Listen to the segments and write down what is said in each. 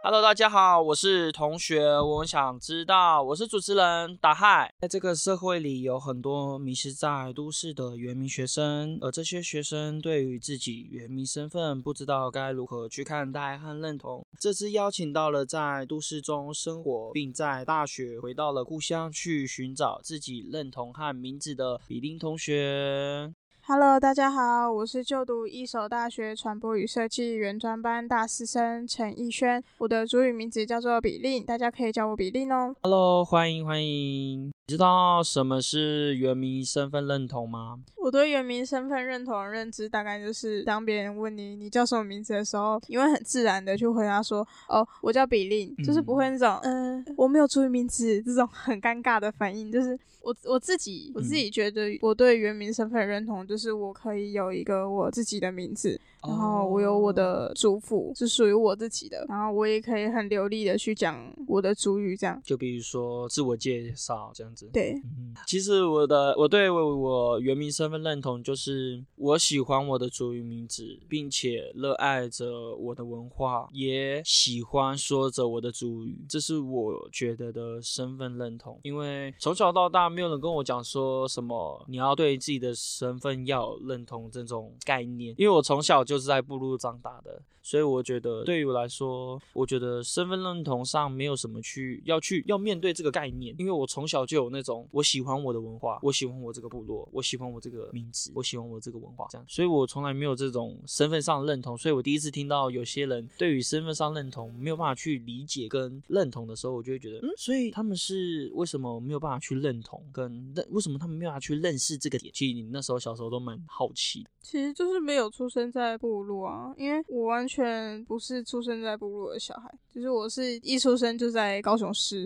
Hello，大家好，我是同学，我想知道，我是主持人打嗨。在这个社会里，有很多迷失在都市的原民学生，而这些学生对于自己原民身份不知道该如何去看待和认同。这次邀请到了在都市中生活，并在大学回到了故乡去寻找自己认同和名字的比林同学。Hello，大家好，我是就读一所大学传播与设计原专班大四生陈逸轩，我的主语名字叫做比利，大家可以叫我比利哦。Hello，欢迎欢迎。你知道什么是原名身份认同吗？我对原名身份认同的认知，大概就是当别人问你你叫什么名字的时候，你会很自然的去回答说，哦，我叫比利，就是不会那种，嗯，我没有注意名字这种很尴尬的反应。就是我我自己我自己觉得，我对原名身份认同，就是我可以有一个我自己的名字。然后我有我的祖父是属于我自己的，然后我也可以很流利的去讲我的主语，这样。就比如说自我介绍这样子。对，嗯其实我的我对我我原名身份认同就是我喜欢我的主语名字，并且热爱着我的文化，也喜欢说着我的主语，这是我觉得的身份认同。因为从小到大没有人跟我讲说什么你要对自己的身份要认同这种概念，因为我从小。就是在部落长大的，所以我觉得对于我来说，我觉得身份认同上没有什么去要去要面对这个概念，因为我从小就有那种我喜欢我的文化，我喜欢我这个部落，我喜欢我这个名字，我喜欢我这个文化，这样，所以我从来没有这种身份上的认同。所以我第一次听到有些人对于身份上认同没有办法去理解跟认同的时候，我就会觉得，嗯，所以他们是为什么没有办法去认同跟认？为什么他们没有办法去认识这个点？其实你那时候小时候都蛮好奇，其实就是没有出生在。部落啊，因为我完全不是出生在部落的小孩，就是我是一出生就在高雄市，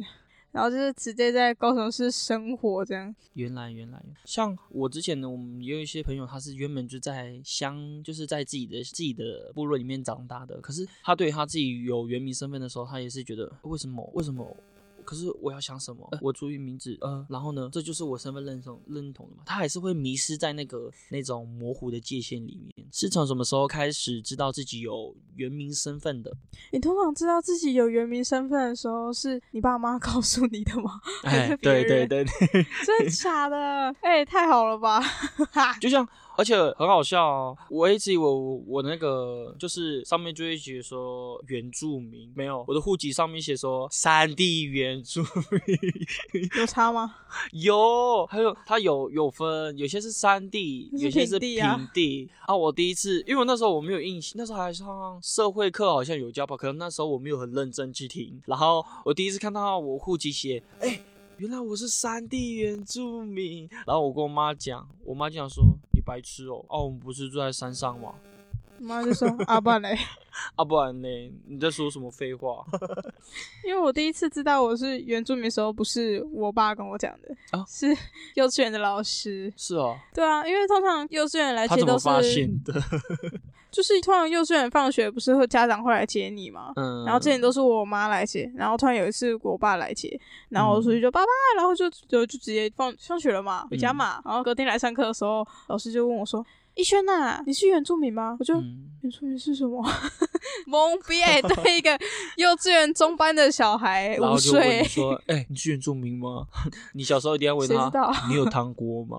然后就是直接在高雄市生活这样。原来原来，像我之前呢，我们也有一些朋友，他是原本就在乡，就是在自己的自己的部落里面长大的，可是他对他自己有原民身份的时候，他也是觉得为什么为什么？可是我要想什么？我注意名字，呃，然后呢？这就是我身份认同认同的嘛？他还是会迷失在那个那种模糊的界限里面。是从什么时候开始知道自己有原名身份的？你通常知道自己有原名身份的时候，是你爸妈告诉你的吗？哎，对对对对，真的假的？哎，太好了吧！就像。而且很好笑哦，我一直以为我我那个就是上面就会写说原住民，没有我的户籍上面写说山地原住民，有差吗？有，还有它有有分，有些是山地，有些是平地啊。我第一次，因为那时候我没有印象，那时候还上社会课，好像有教吧，可能那时候我没有很认真去听。然后我第一次看到我户籍写，哎，原来我是山地原住民。然后我跟我妈讲，我妈讲说。白痴哦！哦，我们不是住在山上吗？妈就说阿爸嘞，阿不然呢？你在说什么废话？因为我第一次知道我是原住民的时候，不是我爸跟我讲的，是幼稚园的老师。是哦，对啊，因为通常幼稚园来接都是，就是突然幼稚园放学不是会家长会来接你吗？嗯，然后之前都是我妈来接，然后突然有一次我爸来接，然后我出去就爸爸，然后就就就直接放放学了嘛，回家嘛，然后隔天来上课的时候，老师就问我说。逸轩呐，你是原住民吗？我就原住民是什么？懵逼哎，对一个幼稚园中班的小孩五岁说：“哎，你是原住民吗？你小时候一定要问他，你有汤锅吗？”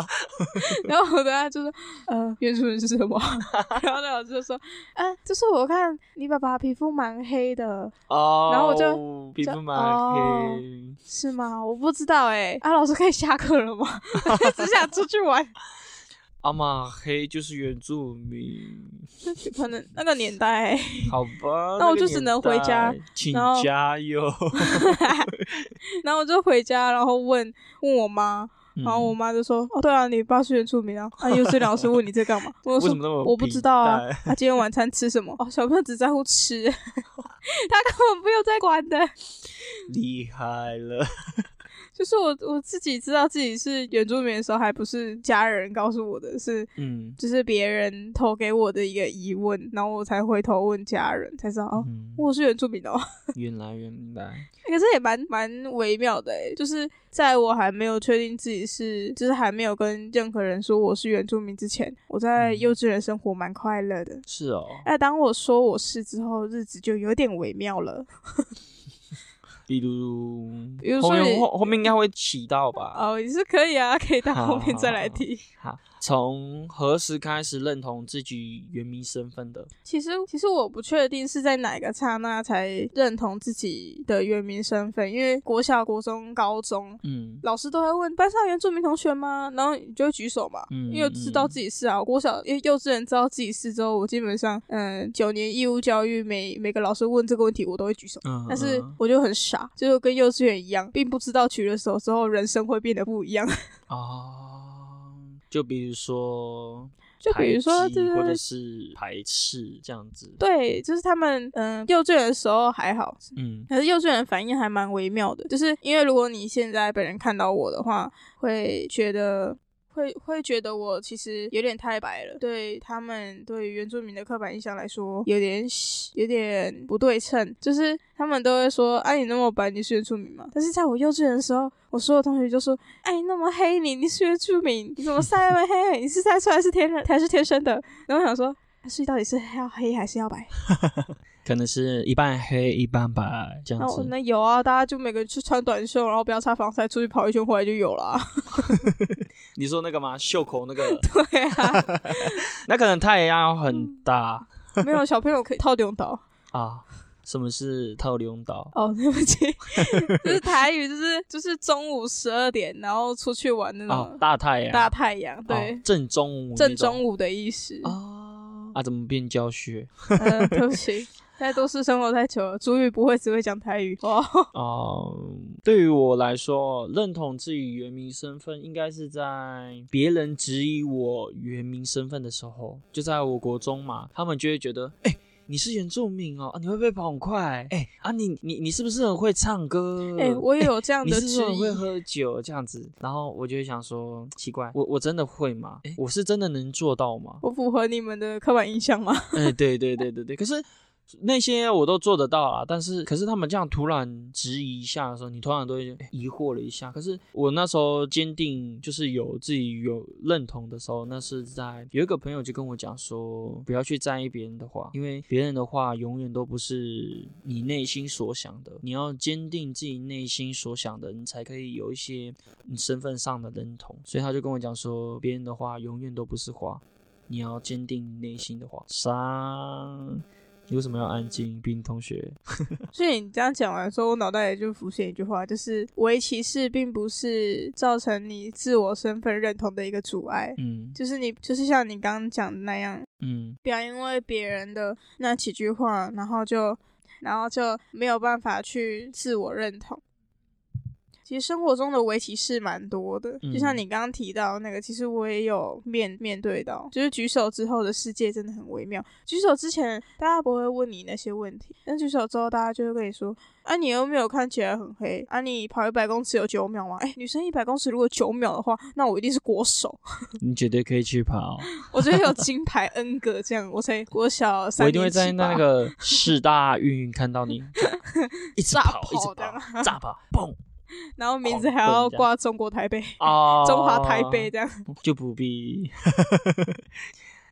然后我等下就说：“呃，原住民是什么？” 然后那老师就说：“嗯，就是我看你爸爸皮肤蛮黑的哦。”然后我就皮肤蛮黑，是吗？我不知道哎。啊，老师可以下课了吗？只想出去玩。阿玛黑就是原住民，可能那个年代。好吧，那我就只能回家，请加油。然后我就回家，然后问问我妈，然后我妈就说：“哦，对啊，你爸是原住民啊。”啊，幼师老师问你在干嘛？我说：“我不知道啊。”他今天晚餐吃什么？哦，小朋友只在乎吃，他根本不用在管的。厉害了。就是我我自己知道自己是原住民的时候，还不是家人告诉我的，是嗯，就是别人投给我的一个疑问，然后我才回头问家人，才知道哦，我是原住民哦。原来原来，可是也蛮蛮微妙的诶，就是在我还没有确定自己是，就是还没有跟任何人说我是原住民之前，我在幼稚园生活蛮快乐的。是哦，哎，当我说我是之后，日子就有点微妙了。比如，后后面应该会提到吧？哦，也是可以啊，可以到后面再来提。好。从何时开始认同自己原名身份的？其实，其实我不确定是在哪个刹那才认同自己的原名身份。因为国小、国中、高中，嗯，老师都会问班上原住民同学吗？然后你就会举手嘛，嗯，因为知道自己是啊。国小因为幼稚园知道自己是之后，我基本上，嗯，九年义务教育，每每个老师问这个问题，我都会举手。但是我就很傻，就跟幼稚园一样，并不知道举了手之后，人生会变得不一样。哦。就比如说，就比如说，或者是排斥这样子。对，就是他们，嗯，幼稚园的时候还好，嗯，可是幼稚园反应还蛮微妙的，就是因为如果你现在本人看到我的话，会觉得。会会觉得我其实有点太白了，对他们对原住民的刻板印象来说，有点有点不对称。就是他们都会说：“啊，你那么白，你是原住民吗？”但是在我幼稚园的时候，我所有同学就说：“哎，你那么黑，你你是原住民？你怎么晒那么黑？你是晒出来是天然还是天生的？”然后我想说，所以到底是要黑还是要白？可能是一半黑一半白这样子。那有啊，大家就每个人去穿短袖，然后不要擦防晒，出去跑一圈回来就有了。你说那个吗？袖口那个？对啊。那可能太阳很大。没有小朋友可以套用岛 啊？什么是套用岛？哦，对不起，就是台语，就是就是中午十二点，然后出去玩那种大太阳，大太阳，对，正中午，正中午的意思。啊啊！怎么变教学？对不起。在都市生活太久了，主语不会只会讲台语哦。哦，对于我来说，认同自己原名身份，应该是在别人质疑我原名身份的时候，就在我国中嘛，他们就会觉得，哎，你是原住民哦，你会不会跑很快？哎啊，你你你是不是很会唱歌？哎，我也有这样的不是会喝酒这样子？然后我就会想说，奇怪，我我真的会吗？哎，我是真的能做到吗？我符合你们的刻板印象吗？哎，对对对对对，可是。那些我都做得到啊，但是可是他们这样突然质疑一下的时候，你突然都会疑惑了一下。可是我那时候坚定就是有自己有认同的时候，那是在有一个朋友就跟我讲说，不要去在意别人的话，因为别人的话永远都不是你内心所想的。你要坚定自己内心所想的，你才可以有一些你身份上的认同。所以他就跟我讲说，别人的话永远都不是话，你要坚定内心的话。三。你为什么要安静，冰同学？所以你这样讲完之后，我脑袋里就浮现一句话，就是围棋是并不是造成你自我身份认同的一个阻碍。嗯，就是你，就是像你刚刚讲的那样，嗯，不要因为别人的那几句话，然后就，然后就没有办法去自我认同。其实生活中的围棋是蛮多的，就像你刚刚提到那个，其实我也有面面对到，就是举手之后的世界真的很微妙。举手之前大家不会问你那些问题，但举手之后大家就会跟你说：“啊，你又没有看起来很黑啊，你跑一百公尺有九秒吗？”哎，女生一百公尺如果九秒的话，那我一定是国手。你绝对可以去跑，我觉得有金牌 N 个这样，我才国小三我一定会在那个四大运看到你，一直跑，一直跑，炸跑，嘣。然后名字还要挂中国台北，哦中华台北这样 就不必。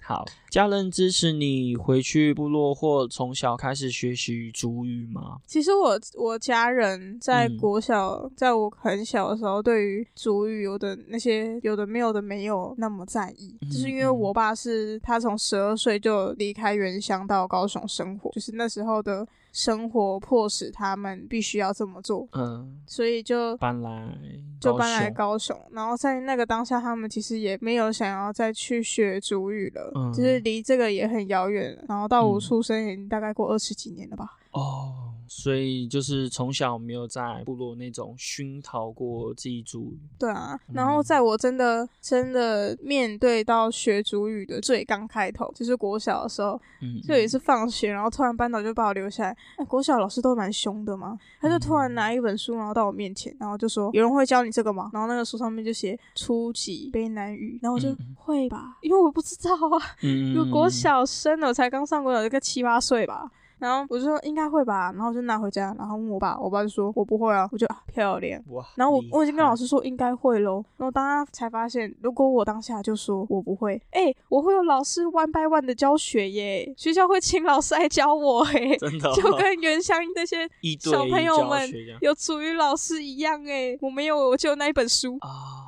好，家人支持你回去部落或从小开始学习主语吗？其实我我家人在国小，在我很小的时候，对于主语有的那些有的没有的没有那么在意，就是因为我爸是他从十二岁就离开原乡到高雄生活，就是那时候的。生活迫使他们必须要这么做，嗯，所以就搬来就搬来高雄，然后在那个当下，他们其实也没有想要再去学主语了，就是离这个也很遥远。然后到我出生也大概过二十几年了吧，哦。所以就是从小没有在部落那种熏陶过自己主语。对啊，然后在我真的真的面对到学主语的最刚开头，就是国小的时候，就也是放学，然后突然班导就把我留下来。哎，国小老师都蛮凶的嘛，他就突然拿一本书，然后到我面前，然后就说：“有人会教你这个吗？”然后那个书上面就写初级卑南语，然后我就会吧，因为我不知道啊，因为国小生我才刚上国小，一个七八岁吧。然后我就说应该会吧，然后就拿回家，然后问我爸，我爸就说我不会啊，我就啊漂亮。哇！然后我我已经跟老师说应该会喽，然后当他才发现，如果我当下就说我不会，哎，我会有老师 one by one 的教学耶，学校会请老师来教我，哎，真的，就跟原乡那些 小朋友们有主语老师一样，哎，我没有，我就那一本书啊。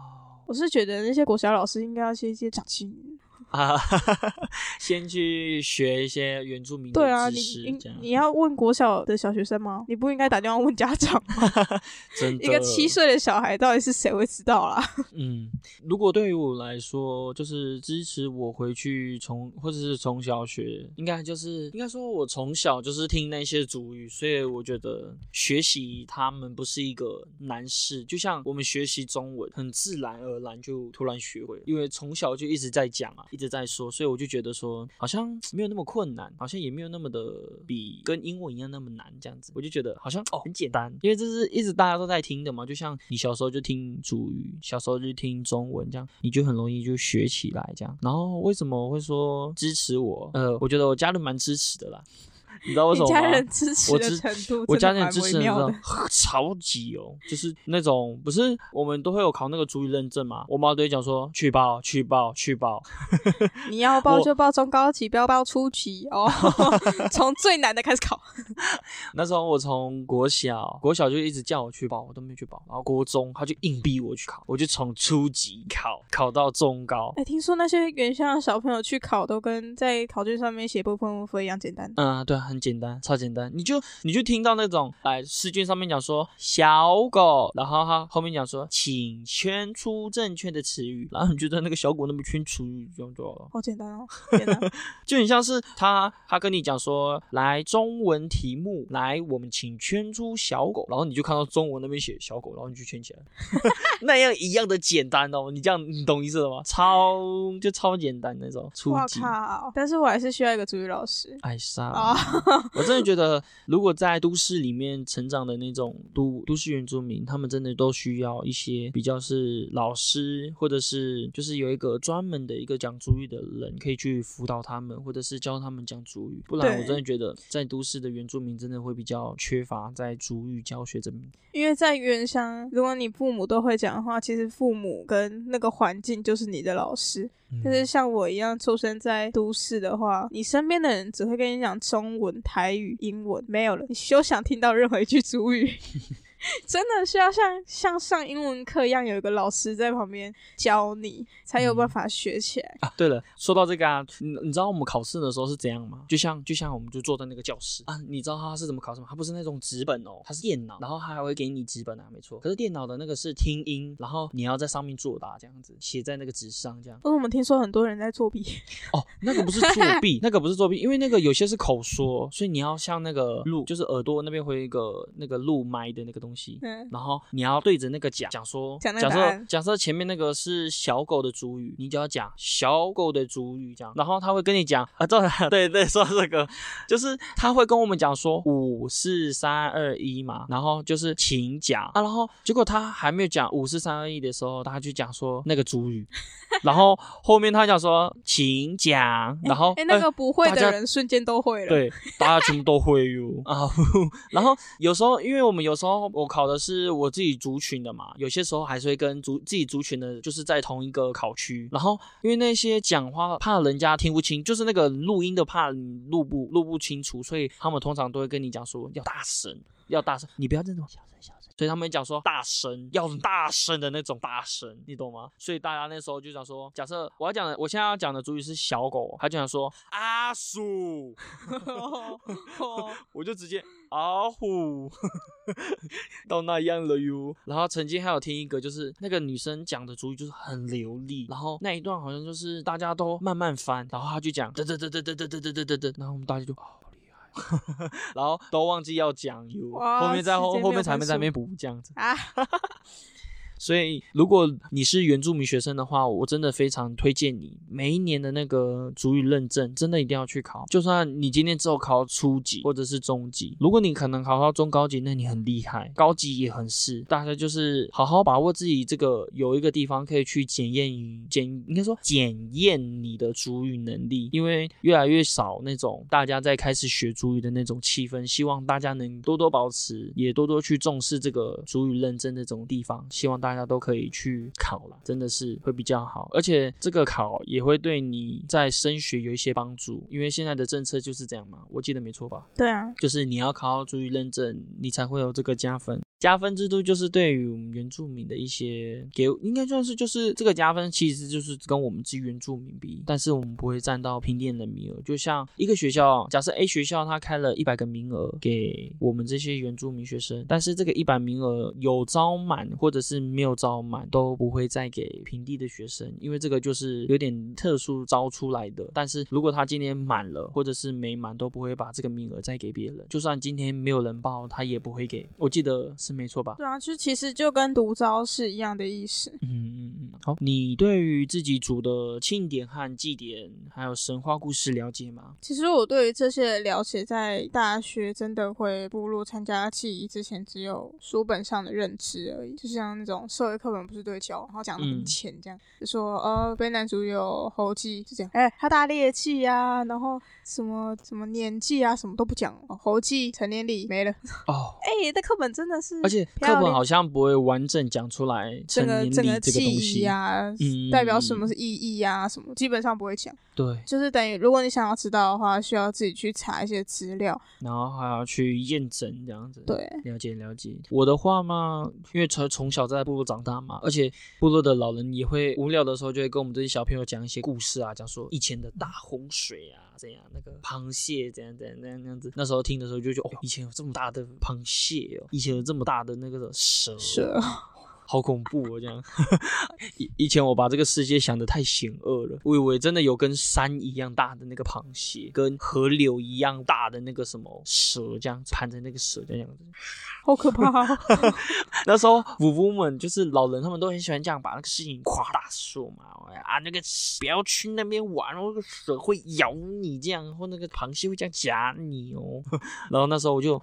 我是觉得那些国小老师应该要先先长进。啊，先去学一些原住民对啊，你你要问国小的小学生吗？你不应该打电话问家长吗？真的，一个七岁的小孩到底是谁会知道啦？嗯，如果对于我来说，就是支持我回去从或者是从小学，应该就是应该说，我从小就是听那些主语，所以我觉得学习他们不是一个难事，就像我们学习中文，很自然而然就突然学会了，因为从小就一直在讲啊。一直在说，所以我就觉得说，好像没有那么困难，好像也没有那么的比跟英文一样那么难，这样子，我就觉得好像哦很简单，因为这是一直大家都在听的嘛，就像你小时候就听主语，小时候就听中文，这样你就很容易就学起来，这样。然后为什么会说支持我？呃，我觉得我家人蛮支持的啦。你知道为什么吗？我家人支持的程度，我家人支持的 超级哦，就是那种不是我们都会有考那个主语认证嘛？我妈都会讲说去报去报去报，你要报就报中高级，不要报初级哦。从最难的开始考。那时候我从国小国小就一直叫我去报，我都没去报。然后国中他就硬逼我去考，我就从初级考考到中高。哎，听说那些原乡的小朋友去考都跟在考卷上面写部分分一样简单。嗯，对很。简单，超简单，你就你就听到那种，哎试卷上面讲说小狗，然后他后面讲说，请圈出正确的词语，然后你就在那个小狗那边圈词语这样就好了，好简单哦，简单 就很像是他他跟你讲说，来中文题目，来我们请圈出小狗，然后你就看到中文那边写小狗，然后你就圈起来，那样一样的简单哦，你这样你懂意思了吗？超就超简单那种，我靠，但是我还是需要一个主语老师，艾莎啊。我真的觉得，如果在都市里面成长的那种都都市原住民，他们真的都需要一些比较是老师，或者是就是有一个专门的一个讲主语的人，可以去辅导他们，或者是教他们讲主语。不然，我真的觉得在都市的原住民真的会比较缺乏在主语教学这边。因为在原乡，如果你父母都会讲的话，其实父母跟那个环境就是你的老师。但是像我一样出生在都市的话，你身边的人只会跟你讲中文、台语、英文，没有了，你休想听到任何一句主语。真的需要像像上英文课一样，有一个老师在旁边教你，才有办法学起来啊。对了，说到这个啊，你你知道我们考试的时候是怎样吗？就像就像我们就坐在那个教室啊，你知道他是怎么考试吗？他不是那种纸本哦，他是电脑，然后他还会给你纸本啊，没错。可是电脑的那个是听音，然后你要在上面作答，这样子写在那个纸上，这样。为我们听说很多人在作弊 哦，那个不是作弊，那个不是作弊，因为那个有些是口说，所以你要像那个录，就是耳朵那边会有一个那个录麦的那个东西，嗯，然后。你要对着那个讲讲说，假设假设前面那个是小狗的主语，你就要讲小狗的主语这样，然后他会跟你讲啊，对对对，说这个。就是他会跟我们讲说五四三二一嘛，然后就是请讲。啊，然后结果他还没有讲五四三二一的时候，他就讲说那个主语，然后后面他讲说请讲，然后哎那个不会的人瞬间都会了，对，大家全部都会哟。啊，然后有时候因为我们有时候我考的是我。自己族群的嘛，有些时候还是会跟族自己族群的，就是在同一个考区。然后因为那些讲话怕人家听不清，就是那个录音的怕你录不录不清楚，所以他们通常都会跟你讲说要大声，要大声，你不要这种小声小声。所以他们讲说大声，要大声的那种大声，你懂吗？所以大家那时候就想说，假设我要讲的，我现在要讲的主语是小狗，他就想说阿鼠，我就直接。阿虎，到那样了哟。然后曾经还有听一个，就是那个女生讲的主语就是很流利，然后那一段好像就是大家都慢慢翻，然后他就讲，得得得得得得得得得得，然后我们大家就然后都忘记要讲有，后面在后后面才没在那边补这样子啊。所以，如果你是原住民学生的话，我真的非常推荐你每一年的那个主语认证，真的一定要去考。就算你今天只有考初级或者是中级，如果你可能考到中高级，那你很厉害，高级也很是。大家就是好好把握自己这个有一个地方可以去检验检，应该说检验你的主语能力，因为越来越少那种大家在开始学主语的那种气氛。希望大家能多多保持，也多多去重视这个主语认证那种地方。希望大家都可以去考了，真的是会比较好，而且这个考也会对你在升学有一些帮助，因为现在的政策就是这样嘛，我记得没错吧？对啊，就是你要考好主意认证，你才会有这个加分。加分制度就是对于我们原住民的一些给，应该算是就是这个加分，其实就是跟我们自原住民比，但是我们不会占到评点的名额。就像一个学校，假设 A 学校它开了一百个名额给我们这些原住民学生，但是这个一百名额有招满或者是没有招满，都不会再给平地的学生，因为这个就是有点特殊招出来的。但是如果他今天满了或者是没满，都不会把这个名额再给别人。就算今天没有人报，他也不会给。我记得。是没错吧？对啊，就其实就跟独招是一样的意思。嗯嗯嗯。好，你对于自己组的庆典和祭典，还有神话故事了解吗？其实我对于这些了解，在大学真的会步入参加祭仪之前，只有书本上的认知而已。就像那种社会课本不是对教，然后讲的很浅，这样就说呃，卑南族有猴祭，就这样。哎，他大猎祭啊，然后什么什么年纪啊，什么都不讲，猴祭成年礼没了。哦，哎，这课本真的是。而且课本好像不会完整讲出来整个这个记忆呀，代表什么是意义呀，什么基本上不会讲。对，就是等于如果你想要知道的话，需要自己去查一些资料，然后还要去验证这样子。对，了解了解。我的话嘛，因为从从小在部落长大嘛，而且部落的老人也会无聊的时候就会跟我们这些小朋友讲一些故事啊，讲说以前的大洪水啊。怎样？那个螃蟹怎样怎样那样那样子？那时候听的时候就觉得，哦，以前有这么大的螃蟹哦，以前有这么大的那个蛇，蛇，好恐怖哦！这样，以以前我把这个世界想得太险恶了，我以为真的有跟山一样大的那个螃蟹，跟河流一样大的那个什么蛇，这样盘着那个蛇这样子。好可怕！那时候，五夫们就是老人，他们都很喜欢这样把那个事情夸大说嘛。啊，那个不要去那边玩，那个蛇会咬你，这样或那个螃蟹会这样夹你哦。然后那时候我就，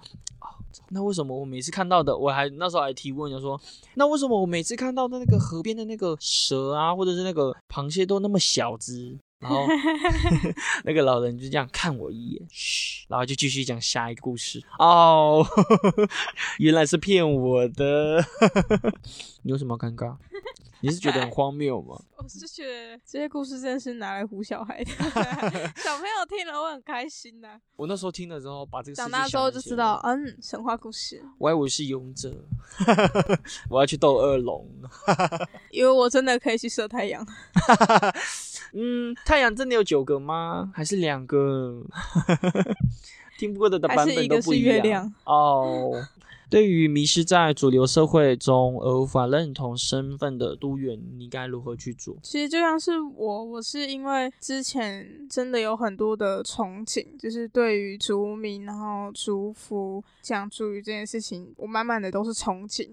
那为什么我每次看到的，我还那时候还提问，就说，那为什么我每次看到的那个河边的那个蛇啊，或者是那个螃蟹都那么小只？然后 那个老人就这样看我一眼，嘘，然后就继续讲下一个故事。哦，原来是骗我的，你有什么尴尬？你是觉得很荒谬吗？我是觉得这些故事真的是拿来唬小孩的，小朋友听了会很开心呐。我那时候听了之后，把这个长大之后就知道，嗯，神话故事。我以为是勇者，我要去斗恶龙，因为我真的可以去射太阳。嗯，太阳真的有九个吗？还是两个？听过的的版本都不一样哦。对于迷失在主流社会中而无法认同身份的都远，你该如何去做？其实就像是我，我是因为之前真的有很多的憧憬，就是对于族民然后族服讲族语这件事情，我满满的都是憧憬，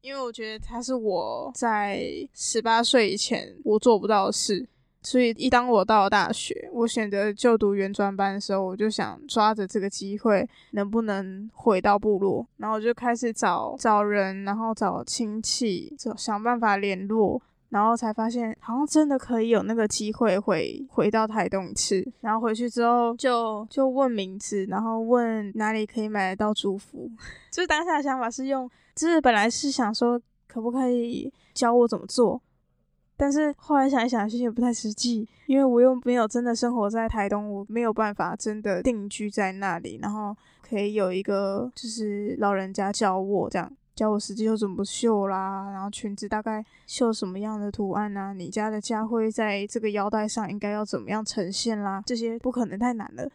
因为我觉得它是我在十八岁以前我做不到的事。所以，一当我到了大学，我选择就读原专班的时候，我就想抓着这个机会，能不能回到部落？然后我就开始找找人，然后找亲戚，找想办法联络，然后才发现好像真的可以有那个机会回回到台东一次。然后回去之后，就就问名字，然后问哪里可以买得到祝福。就是当下的想法是用，就是本来是想说可不可以教我怎么做。但是后来想一想，其实也不太实际，因为我又没有真的生活在台东，我没有办法真的定居在那里，然后可以有一个就是老人家教我这样，教我实际又怎么绣啦，然后裙子大概绣什么样的图案啊，你家的家徽在这个腰带上应该要怎么样呈现啦，这些不可能太难了。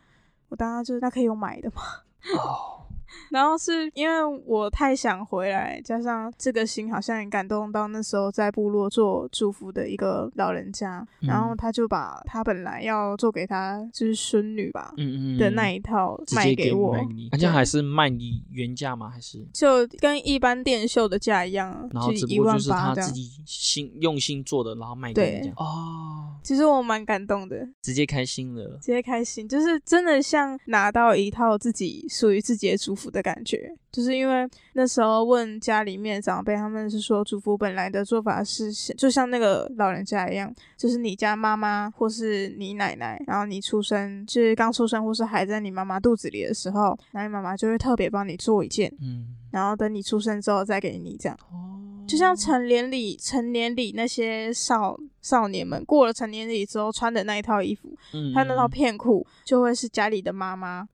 我当然就是那可以有买的嘛。然后是因为我太想回来，加上这个心好像也感动到那时候在部落做祝福的一个老人家，然后他就把他本来要做给他就是孙女吧，嗯嗯的那一套卖给我，而且还是卖你原价吗？还是就跟一般电秀的价一样，然后只不过就是他自己心用心做的，然后卖给你哦。其实我蛮感动的，直接开心了，直接开心，就是真的像拿到一套自己属于自己的祝福的感觉。就是因为那时候问家里面长辈，他们是说祝福本来的做法是就像那个老人家一样，就是你家妈妈或是你奶奶，然后你出生就是刚出生或是还在你妈妈肚子里的时候，那你妈妈就会特别帮你做一件，嗯，然后等你出生之后再给你这样。哦，就像成年礼，成年礼那些少少年们过了成年礼之后穿的那一套衣服，嗯，他那套片裤就会是家里的妈妈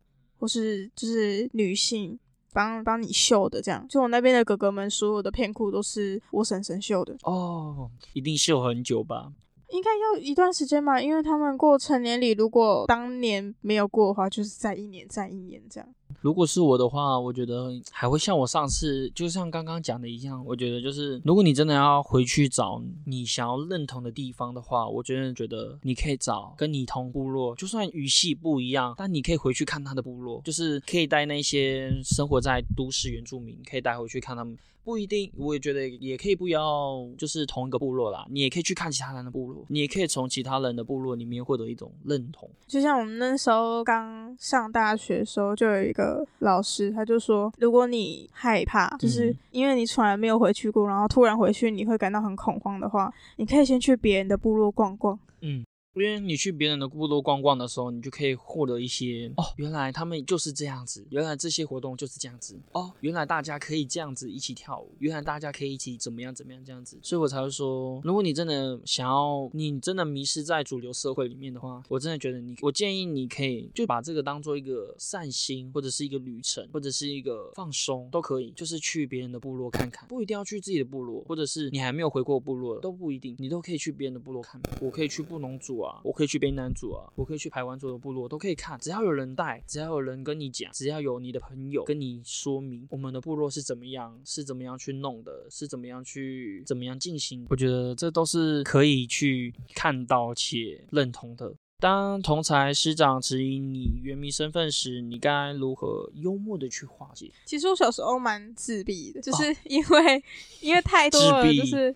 或是就是女性。帮帮你绣的，这样就我那边的哥哥们，所有的片裤都是我婶婶绣的哦，一定绣很久吧。应该要一段时间吧，因为他们过成年礼，如果当年没有过的话，就是再一年再一年这样。如果是我的话，我觉得还会像我上次，就像刚刚讲的一样，我觉得就是，如果你真的要回去找你想要认同的地方的话，我真的觉得你可以找跟你同部落，就算语系不一样，但你可以回去看他的部落，就是可以带那些生活在都市原住民，可以带回去看他们。不一定，我也觉得也可以不要，就是同一个部落啦。你也可以去看其他人的部落，你也可以从其他人的部落里面获得一种认同。就像我们那时候刚上大学的时候，就有一个老师，他就说，如果你害怕，就是因为你从来没有回去过，然后突然回去你会感到很恐慌的话，你可以先去别人的部落逛逛。嗯。因为你去别人的部落逛逛的时候，你就可以获得一些哦，原来他们就是这样子，原来这些活动就是这样子哦，原来大家可以这样子一起跳舞，原来大家可以一起怎么样怎么样这样子，所以我才会说，如果你真的想要，你真的迷失在主流社会里面的话，我真的觉得你，我建议你可以就把这个当做一个散心，或者是一个旅程，或者是一个放松都可以，就是去别人的部落看看，不一定要去自己的部落，或者是你还没有回过部落都不一定，你都可以去别人的部落看，我可以去布农族。我可以去边南族啊，我可以去排湾族的部落，都可以看。只要有人带，只要有人跟你讲，只要有你的朋友跟你说明我们的部落是怎么样，是怎么样去弄的，是怎么样去怎么样进行。我觉得这都是可以去看到且认同的。当同才师长指引你原名身份时，你该如何幽默的去化解？其实我小时候蛮自闭的，就是因为因为太多了，就是。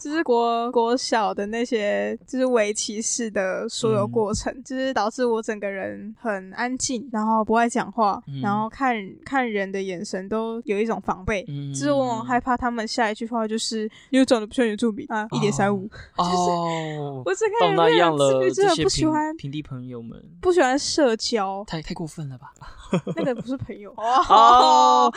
就是国国小的那些，就是围棋式的所有过程，就是导致我整个人很安静，然后不爱讲话，然后看看人的眼神都有一种防备，就是我很害怕他们下一句话就是“你又长得不像原住民啊”，一点三五，哦，我是看那样了，真的不喜欢平地朋友们，不喜欢社交，太太过分了吧？那个不是朋友哦，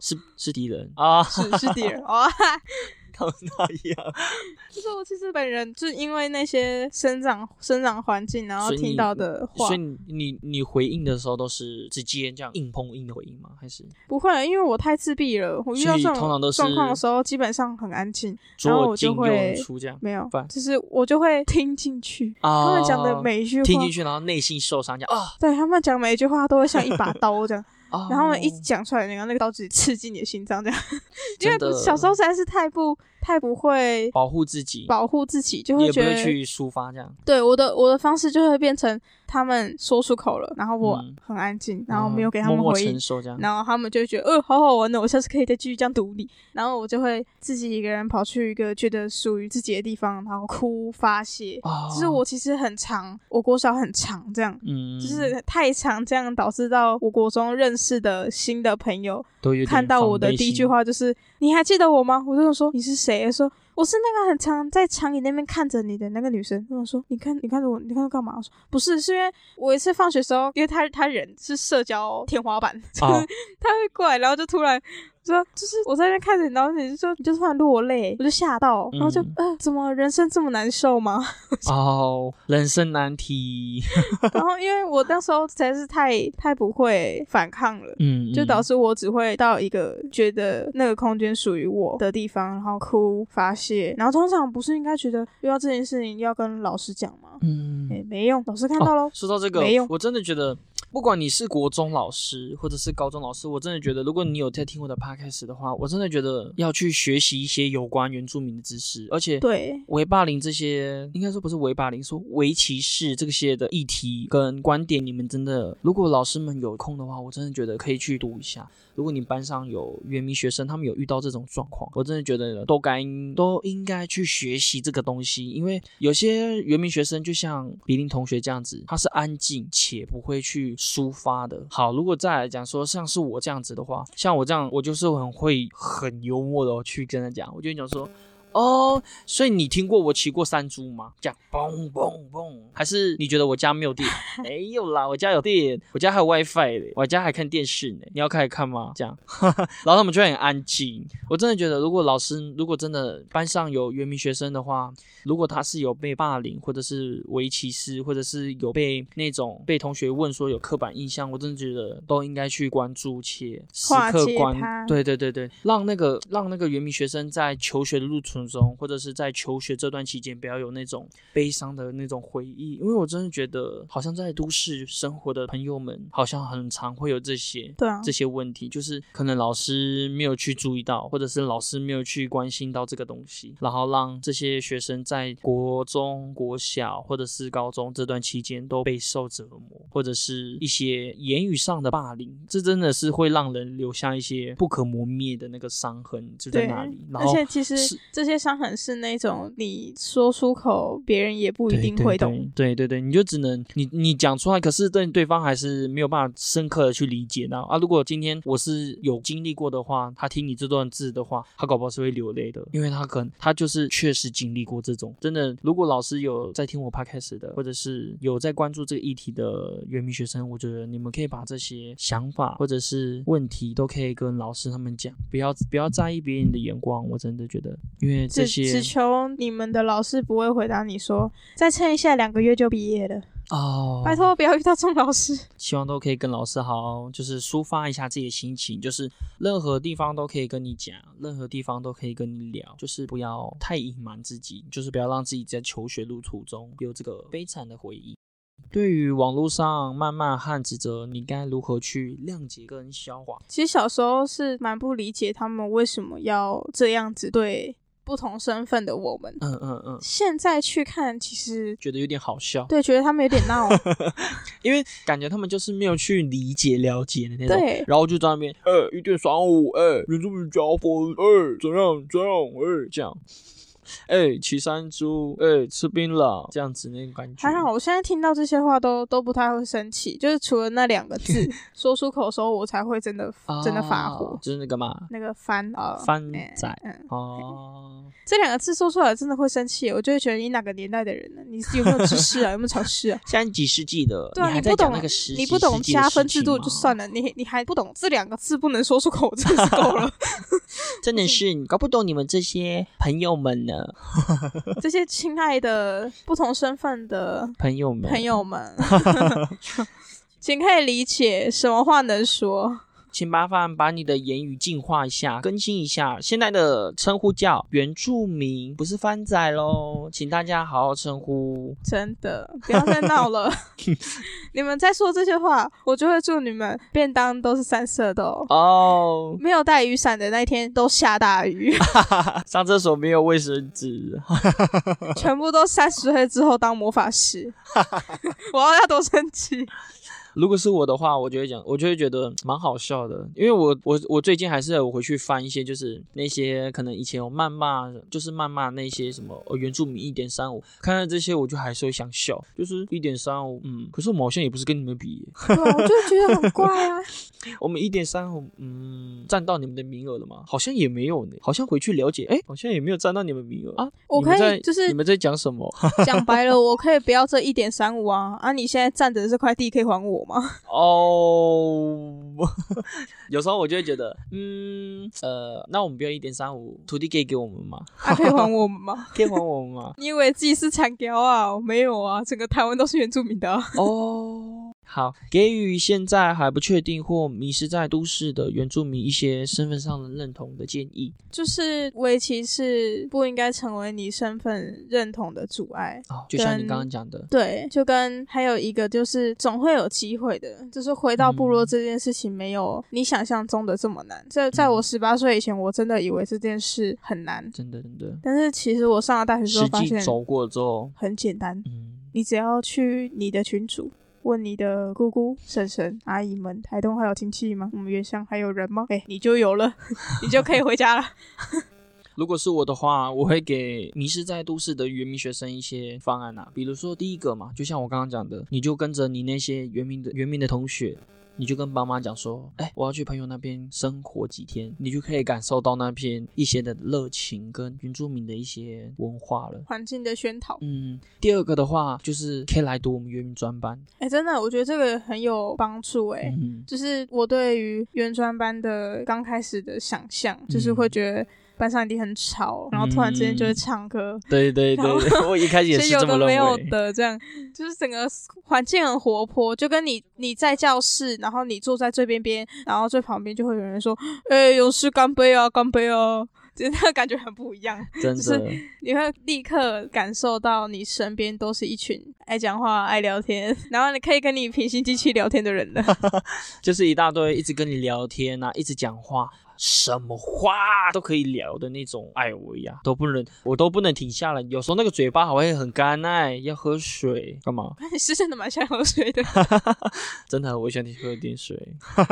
是是敌人啊，是是敌人啊。那样，就是我其实本人就是因为那些生长生长环境，然后听到的话，所以你你回应的时候都是直接这样硬碰硬的回应吗？还是不会？因为我太自闭了，我遇到这种状况的时候，基本上很安静，然后我就会没有，就是我就会听进去他们讲的每一句话，听进去，然后内心受伤，讲啊，对他们讲每一句话都会像一把刀这样。然后一讲出来，然后那个刀子刺进你的心脏，这样，因为小时候实在是太不太不会保护自己，保护自己就会觉得去抒发这样。对我的我的方式就会变成。他们说出口了，然后我很安静，然后没有给他们回应，然后他们就觉得，呃，好好玩的，我下次可以再继续这样读你。然后我就会自己一个人跑去一个觉得属于自己的地方，然后哭发泄。就是我其实很长，我国小很长，这样，就是太长，这样导致到我国中认识的新的朋友看到我的第一句话就是：“你还记得我吗？”我就说：“你是谁？”说。我是那个很常在长椅那边看着你的那个女生。我说：“你看，你看着我，你看我干嘛？”我说：“不是，是因为我一次放学时候，因为他他人是社交天花板，就是 他会过来，然后就突然。”说就是我在那边看着你，然后你就说你就突然落泪，我就吓到，然后就呃，怎么人生这么难受吗？哦，人生难题。然后因为我那时候实在是太太不会反抗了，嗯，就导致我只会到一个觉得那个空间属于我的地方，然后哭发泄。然后通常不是应该觉得遇到这件事情要跟老师讲吗？嗯，哎，没用，老师看到喽。说到这个，没用，我真的觉得。不管你是国中老师或者是高中老师，我真的觉得，如果你有在听我的 podcast 的话，我真的觉得要去学习一些有关原住民的知识，而且对围霸凌这些，应该说不是围霸凌，说围歧视这些的议题跟观点，你们真的，如果老师们有空的话，我真的觉得可以去读一下。如果你班上有原民学生，他们有遇到这种状况，我真的觉得都该都应该去学习这个东西，因为有些原民学生就像比林同学这样子，他是安静且不会去抒发的。好，如果再来讲说像是我这样子的话，像我这样，我就是很会很幽默的去跟他讲，我就讲说。哦，所以你听过我骑过山猪吗？这样嘣嘣嘣，还是你觉得我家没有电？没有啦，我家有电，我家还有 WiFi 嘞，我家还看电视呢。你要开始看吗？这样，然后他们就很安静。我真的觉得，如果老师如果真的班上有原名学生的话，如果他是有被霸凌，或者是围棋师，或者是有被那种被同学问说有刻板印象，我真的觉得都应该去关注且时刻关。对对对对，让那个让那个原名学生在求学的路途。中，或者是在求学这段期间，不要有那种悲伤的那种回忆，因为我真的觉得，好像在都市生活的朋友们，好像很常会有这些，对啊，这些问题，就是可能老师没有去注意到，或者是老师没有去关心到这个东西，然后让这些学生在国中国小或者是高中这段期间都备受折磨，或者是一些言语上的霸凌，这真的是会让人留下一些不可磨灭的那个伤痕，就在那里。而且其实这些。这些伤痕是那种你说出口，别人也不一定会懂。对对对，你就只能你你讲出来，可是对对方还是没有办法深刻的去理解到啊。如果今天我是有经历过的话，他听你这段字的话，他搞不好是会流泪的，因为他可能他就是确实经历过这种。真的，如果老师有在听我 podcast 的，或者是有在关注这个议题的原名学生，我觉得你们可以把这些想法或者是问题都可以跟老师他们讲，不要不要在意别人的眼光。我真的觉得，因为。只只求你们的老师不会回答你说再撑一下两个月就毕业了哦，拜托不要遇到这种老师。希望都可以跟老师好好就是抒发一下自己的心情，就是任何地方都可以跟你讲，任何地方都可以跟你聊，就是不要太隐瞒自己，就是不要让自己在求学路途中有这个悲惨的回忆。对于网络上谩骂和指责，你该如何去谅解跟消化？其实小时候是蛮不理解他们为什么要这样子对。不同身份的我们，嗯嗯嗯，现在去看，其实觉得有点好笑，对，觉得他们有点闹，因为感觉他们就是没有去理解、了解的那种，对，然后就在那边，哎，一点三五，哎，原住民加分，哎，怎样怎样，哎，这样。哎，骑山猪，哎，吃槟榔，这样子那种感觉。还好，我现在听到这些话都都不太会生气，就是除了那两个字 说出口的时候，我才会真的真的发火。就是那个嘛，那个翻啊翻仔，哦，这两个字说出来真的会生气，我就会觉得你哪个年代的人呢？你有没有知识啊？有没有常识啊？现在几世纪的，对啊，你不懂那个你不懂加分制度就算了，你你还不懂这两个字不能说出口，真是够了。真的是搞不懂你们这些朋友们呢。这些亲爱的不同身份的朋友们，朋友们，请可以理解什么话能说。请麻烦把你的言语进化一下，更新一下。现在的称呼叫原住民，不是番仔喽，请大家好好称呼。真的，不要再闹了。你们在说这些话，我就会祝你们便当都是三色的哦。没有带雨伞的那一天都下大雨，上厕所没有卫生纸，全部都三十岁之后当魔法师。我要要多生气。如果是我的话，我就会讲，我就会觉得蛮好笑的，因为我我我最近还是有回去翻一些，就是那些可能以前有谩骂，就是谩骂那些什么原住民一点三五，看到这些我就还是会想笑，就是一点三五，嗯，可是我们好像也不是跟你们比，对，我就觉得很怪啊。我们一点三五，嗯，占到你们的名额了吗？好像也没有呢，好像回去了解，哎，好像也没有占到你们名额啊。我可以就是你们在讲什么？讲白了，我可以不要这一点三五啊啊！你现在占的这块地，可以还我吗？哦，有时候我就会觉得，嗯，呃，那我们不要一点三五，土地可以给我们吗？可以还我们吗？可以还我们吗？你以为自己是产雕啊？没有啊，整个台湾都是原住民的。哦。好，给予现在还不确定或迷失在都市的原住民一些身份上的认同的建议，就是围棋是不应该成为你身份认同的阻碍。哦，就像你刚刚讲的，对，就跟还有一个就是总会有机会的，就是回到部落这件事情没有你想象中的这么难。在在我十八岁以前，我真的以为这件事很难，真的真的。但是其实我上了大学之后发现，走过之后很简单。嗯，你只要去你的群组。问你的姑姑、婶婶、阿姨们，台东还有亲戚吗？我们原乡还有人吗？哎，你就有了，你就可以回家了。如果是我的话，我会给迷失在都市的原民学生一些方案啊，比如说第一个嘛，就像我刚刚讲的，你就跟着你那些原民的原民的同学。你就跟爸妈讲说，哎，我要去朋友那边生活几天，你就可以感受到那边一些的热情跟原住民的一些文化了，环境的熏陶。嗯，第二个的话就是可以来读我们原民专班。哎，真的，我觉得这个很有帮助。哎，就是我对于原专班的刚开始的想象，就是会觉得。班上一定很吵，然后突然之间就会唱歌。对对对，我一开始也是这么认为。有的没有的，这样就是整个环境很活泼，就跟你你在教室，然后你坐在最边边，然后最旁边就会有人说：“哎，勇士干杯啊，干杯啊！”真的感觉很不一样，真的，你会立刻感受到你身边都是一群爱讲话、爱聊天，然后你可以跟你平行机器聊天的人了，就是一大堆一直跟你聊天啊，一直讲话。什么话都可以聊的那种哎我呀，都不能，我都不能停下来。有时候那个嘴巴还会很干哎，要喝水干嘛？你 是真的蛮想喝水的，真的，我想你喝点水。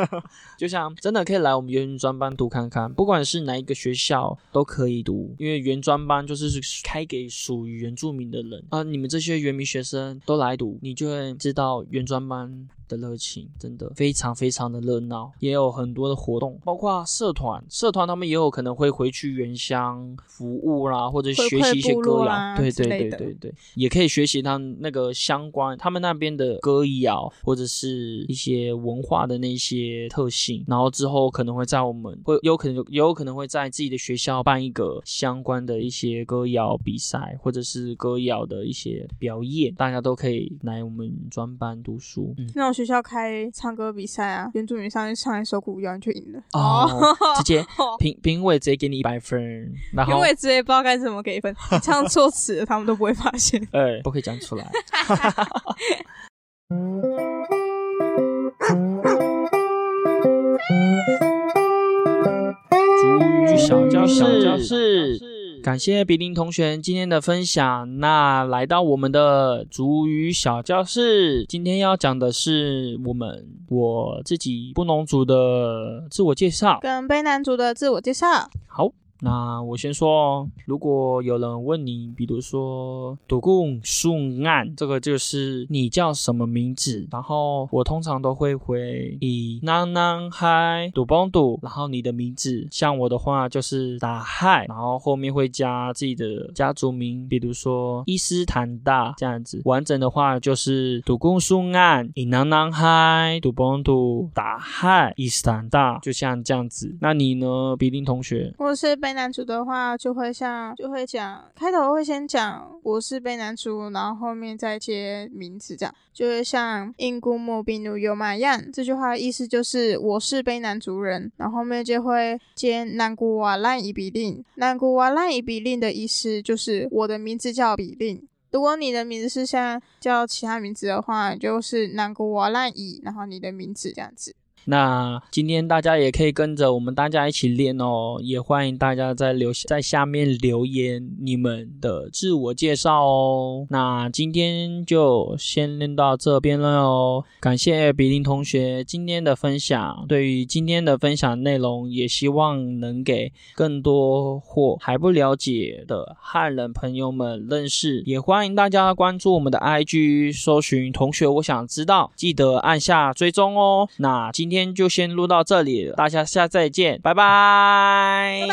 就像真的可以来我们原专班读看看，不管是哪一个学校都可以读，因为原专班就是开给属于原住民的人啊。你们这些原民学生都来读，你就会知道原专班。的热情真的非常非常的热闹，也有很多的活动，包括社团，社团他们也有可能会回去原乡服务啦，或者学习一些歌谣，对对对对对，也可以学习他那个相关他们那边的歌谣或者是一些文化的那些特性，然后之后可能会在我们会有可能也有可能会在自己的学校办一个相关的一些歌谣比赛，或者是歌谣的一些表演，大家都可以来我们专班读书，嗯。学校开唱歌比赛啊，原住民上去唱一首古谣，你就赢了。哦，直接评评委直接给你一百分，然后评委直接不知道该怎么给分，唱错词他们都不会发现。哎，不可以讲出来。主语小教室。感谢比林同学今天的分享。那来到我们的主语小教室，今天要讲的是我们我自己布农族的自我介绍，跟卑南族的自我介绍。好。那我先说哦，如果有人问你，比如说“独贡顺案”，这个就是你叫什么名字，然后我通常都会回以“南南嗨独邦独”，然后你的名字，像我的话就是打嗨，然后后面会加自己的家族名，比如说伊斯坦大这样子。完整的话就是“独贡顺案以南南嗨独邦独打嗨伊斯坦大”，就像这样子。那你呢，比林同学？我是。背男主的话，就会像就会讲开头会先讲我是背男主，然后后面再接名字，这样就会像英古莫比努尤马样这句话的意思就是我是背男族人，然后后面就会接南古瓦烂伊比令，南古瓦烂伊比令的意思就是我的名字叫比令。如果你的名字是像叫其他名字的话，就是南古瓦烂伊，然后你的名字这样子。那今天大家也可以跟着我们大家一起练哦，也欢迎大家在留在下面留言你们的自我介绍哦。那今天就先练到这边了哦，感谢比林同学今天的分享。对于今天的分享内容，也希望能给更多或还不了解的汉人朋友们认识。也欢迎大家关注我们的 IG，搜寻同学我想知道，记得按下追踪哦。那今天。天就先录到这里，大家下再见，拜拜。